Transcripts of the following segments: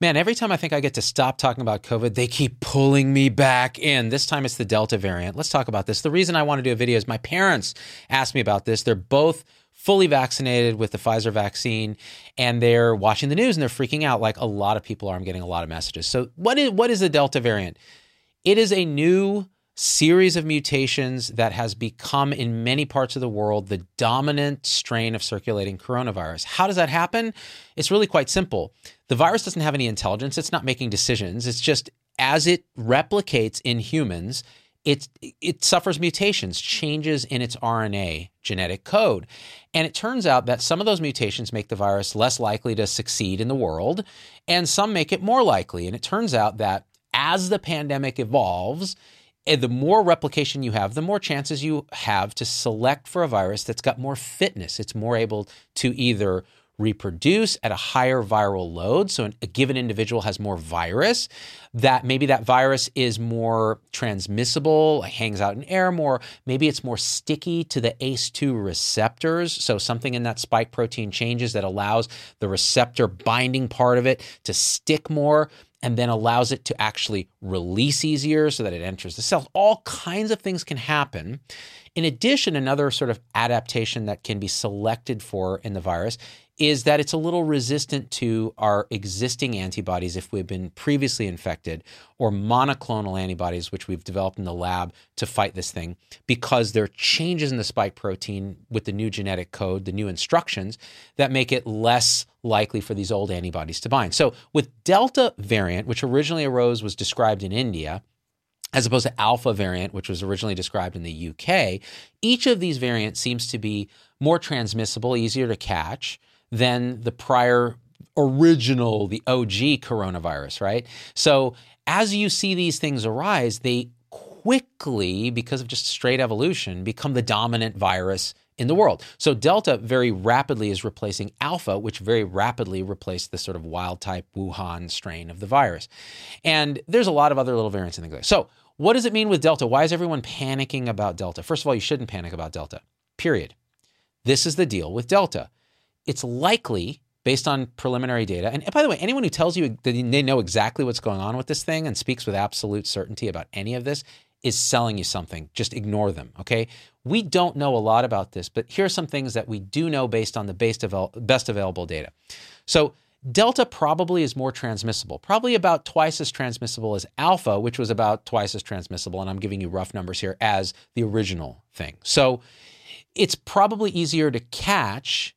Man, every time I think I get to stop talking about COVID, they keep pulling me back in. This time it's the Delta variant. Let's talk about this. The reason I want to do a video is my parents asked me about this. They're both fully vaccinated with the Pfizer vaccine and they're watching the news and they're freaking out like a lot of people are. I'm getting a lot of messages. So, what is what is the Delta variant? It is a new series of mutations that has become in many parts of the world the dominant strain of circulating coronavirus. How does that happen? It's really quite simple. The virus doesn't have any intelligence, it's not making decisions. It's just as it replicates in humans, it it suffers mutations, changes in its RNA genetic code. And it turns out that some of those mutations make the virus less likely to succeed in the world, and some make it more likely. And it turns out that as the pandemic evolves, and the more replication you have, the more chances you have to select for a virus that's got more fitness. It's more able to either reproduce at a higher viral load so a given individual has more virus that maybe that virus is more transmissible hangs out in air more maybe it's more sticky to the ace2 receptors so something in that spike protein changes that allows the receptor binding part of it to stick more and then allows it to actually release easier so that it enters the cell. All kinds of things can happen. In addition, another sort of adaptation that can be selected for in the virus is that it's a little resistant to our existing antibodies if we've been previously infected, or monoclonal antibodies, which we've developed in the lab to fight this thing, because there are changes in the spike protein with the new genetic code, the new instructions that make it less likely for these old antibodies to bind. So, with Delta variant, which originally arose, was described in India, as opposed to alpha variant, which was originally described in the UK, each of these variants seems to be more transmissible, easier to catch than the prior original, the OG coronavirus, right? So as you see these things arise, they quickly, because of just straight evolution, become the dominant virus in the world. So Delta very rapidly is replacing Alpha, which very rapidly replaced the sort of wild type Wuhan strain of the virus. And there's a lot of other little variants in the So, what does it mean with Delta? Why is everyone panicking about Delta? First of all, you shouldn't panic about Delta, period. This is the deal with Delta it's likely based on preliminary data. And by the way, anyone who tells you that they know exactly what's going on with this thing and speaks with absolute certainty about any of this is selling you something. Just ignore them, okay? We don't know a lot about this, but here are some things that we do know based on the best, best available data. So, Delta probably is more transmissible, probably about twice as transmissible as Alpha, which was about twice as transmissible. And I'm giving you rough numbers here as the original thing. So, it's probably easier to catch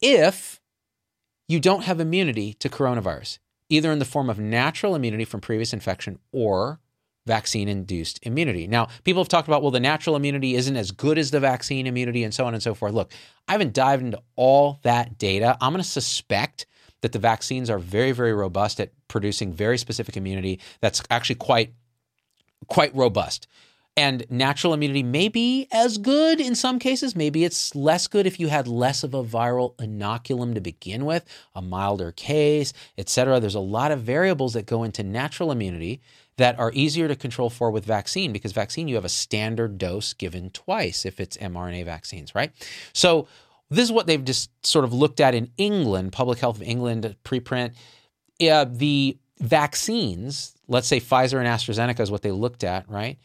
if you don't have immunity to coronavirus, either in the form of natural immunity from previous infection or vaccine induced immunity. Now, people have talked about, well, the natural immunity isn't as good as the vaccine immunity and so on and so forth. Look, I haven't dived into all that data. I'm going to suspect that the vaccines are very, very robust at producing very specific immunity that's actually quite, quite robust. And natural immunity may be as good in some cases. Maybe it's less good if you had less of a viral inoculum to begin with, a milder case, etc. There's a lot of variables that go into natural immunity that are easier to control for with vaccine because vaccine you have a standard dose given twice if it's mRNA vaccines, right? So this is what they've just sort of looked at in England, Public Health of England preprint. The vaccines, let's say Pfizer and AstraZeneca is what they looked at, right?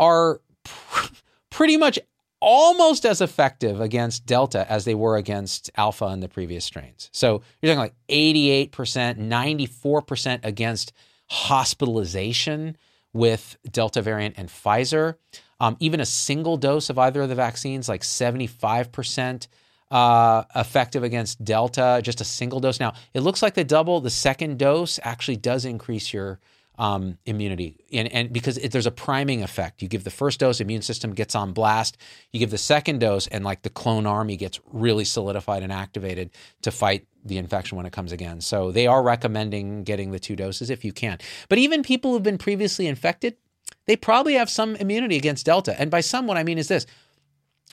Are pr- pretty much almost as effective against Delta as they were against Alpha in the previous strains. So you're talking like 88%, 94% against hospitalization with Delta variant and Pfizer. Um, even a single dose of either of the vaccines, like 75% uh, effective against Delta, just a single dose. Now, it looks like the double, the second dose actually does increase your um, immunity. And, and because it, there's a priming effect. You give the first dose, immune system gets on blast. You give the second dose, and like the clone army gets really solidified and activated to fight the infection when it comes again. So they are recommending getting the two doses if you can. But even people who've been previously infected, they probably have some immunity against Delta. And by some, what I mean is this,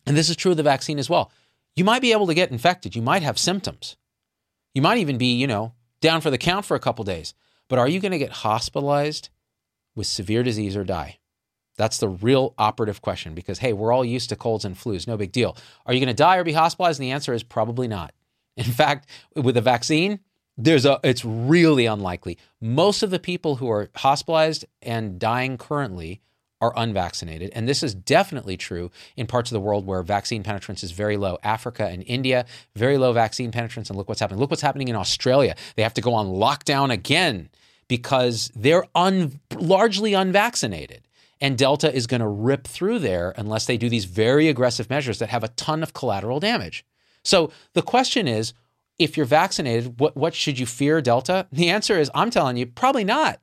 and this is true of the vaccine as well. You might be able to get infected. You might have symptoms. You might even be, you know, down for the count for a couple days. But are you going to get hospitalized with severe disease or die? That's the real operative question because, hey, we're all used to colds and flus, no big deal. Are you going to die or be hospitalized? And the answer is probably not. In fact, with a vaccine, there's a it's really unlikely. Most of the people who are hospitalized and dying currently are unvaccinated. And this is definitely true in parts of the world where vaccine penetrance is very low. Africa and India, very low vaccine penetrance. And look what's happening. Look what's happening in Australia. They have to go on lockdown again because they're un, largely unvaccinated. And Delta is going to rip through there unless they do these very aggressive measures that have a ton of collateral damage. So the question is if you're vaccinated, what, what should you fear, Delta? The answer is I'm telling you, probably not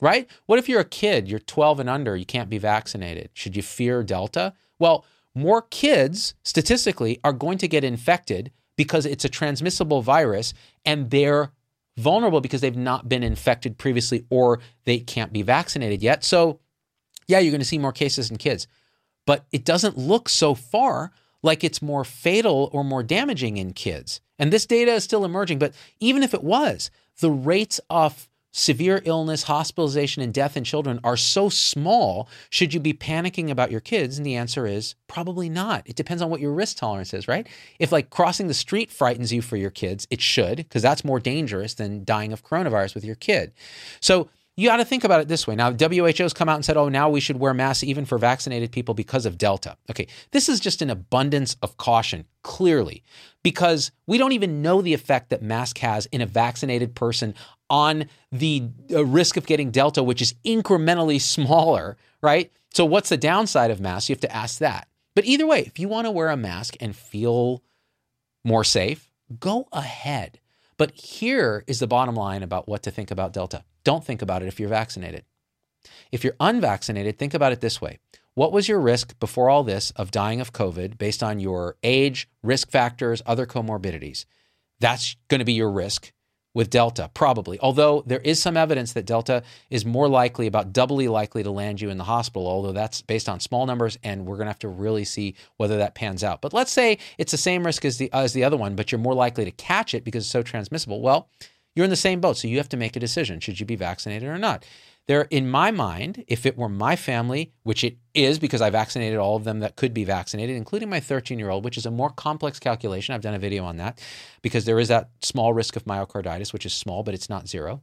right? What if you're a kid, you're 12 and under, you can't be vaccinated? Should you fear Delta? Well, more kids statistically are going to get infected because it's a transmissible virus and they're vulnerable because they've not been infected previously or they can't be vaccinated yet. So, yeah, you're going to see more cases in kids, but it doesn't look so far like it's more fatal or more damaging in kids. And this data is still emerging, but even if it was, the rates of severe illness, hospitalization, and death in children are so small, should you be panicking about your kids? And the answer is probably not. It depends on what your risk tolerance is, right? If like crossing the street frightens you for your kids, it should, because that's more dangerous than dying of coronavirus with your kid. So you got to think about it this way. Now, WHO's come out and said, oh, now we should wear masks even for vaccinated people because of Delta. Okay, this is just an abundance of caution, clearly, because we don't even know the effect that mask has in a vaccinated person on the uh, risk of getting Delta, which is incrementally smaller, right? So, what's the downside of masks? You have to ask that. But either way, if you want to wear a mask and feel more safe, go ahead. But here is the bottom line about what to think about Delta. Don't think about it if you're vaccinated. If you're unvaccinated, think about it this way. What was your risk before all this of dying of COVID based on your age, risk factors, other comorbidities? That's going to be your risk with Delta, probably. Although there is some evidence that Delta is more likely, about doubly likely to land you in the hospital, although that's based on small numbers, and we're going to have to really see whether that pans out. But let's say it's the same risk as the, as the other one, but you're more likely to catch it because it's so transmissible. Well, you're in the same boat, so you have to make a decision. Should you be vaccinated or not? There, in my mind, if it were my family, which it is because I vaccinated all of them that could be vaccinated, including my 13 year old, which is a more complex calculation. I've done a video on that because there is that small risk of myocarditis, which is small, but it's not zero.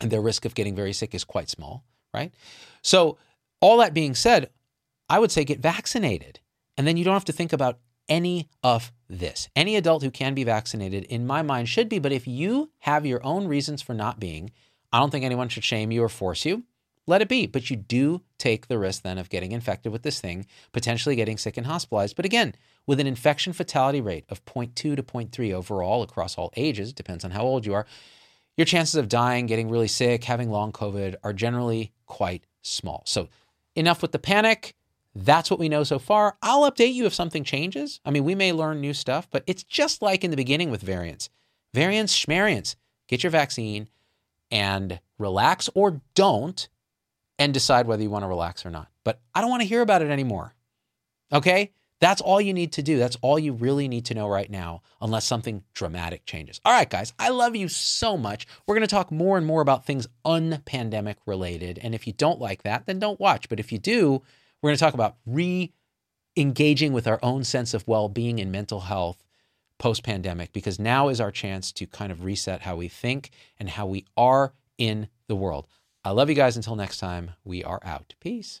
And their risk of getting very sick is quite small, right? So, all that being said, I would say get vaccinated. And then you don't have to think about any of this. Any adult who can be vaccinated, in my mind, should be. But if you have your own reasons for not being, I don't think anyone should shame you or force you. Let it be. But you do take the risk then of getting infected with this thing, potentially getting sick and hospitalized. But again, with an infection fatality rate of 0.2 to 0.3 overall across all ages, depends on how old you are, your chances of dying, getting really sick, having long COVID are generally quite small. So, enough with the panic. That's what we know so far. I'll update you if something changes. I mean, we may learn new stuff, but it's just like in the beginning with variants. Variants, schmariants. Get your vaccine and relax or don't and decide whether you want to relax or not. But I don't want to hear about it anymore. Okay? That's all you need to do. That's all you really need to know right now, unless something dramatic changes. All right, guys, I love you so much. We're going to talk more and more about things unpandemic related. And if you don't like that, then don't watch. But if you do, we're going to talk about re engaging with our own sense of well being and mental health post pandemic, because now is our chance to kind of reset how we think and how we are in the world. I love you guys. Until next time, we are out. Peace.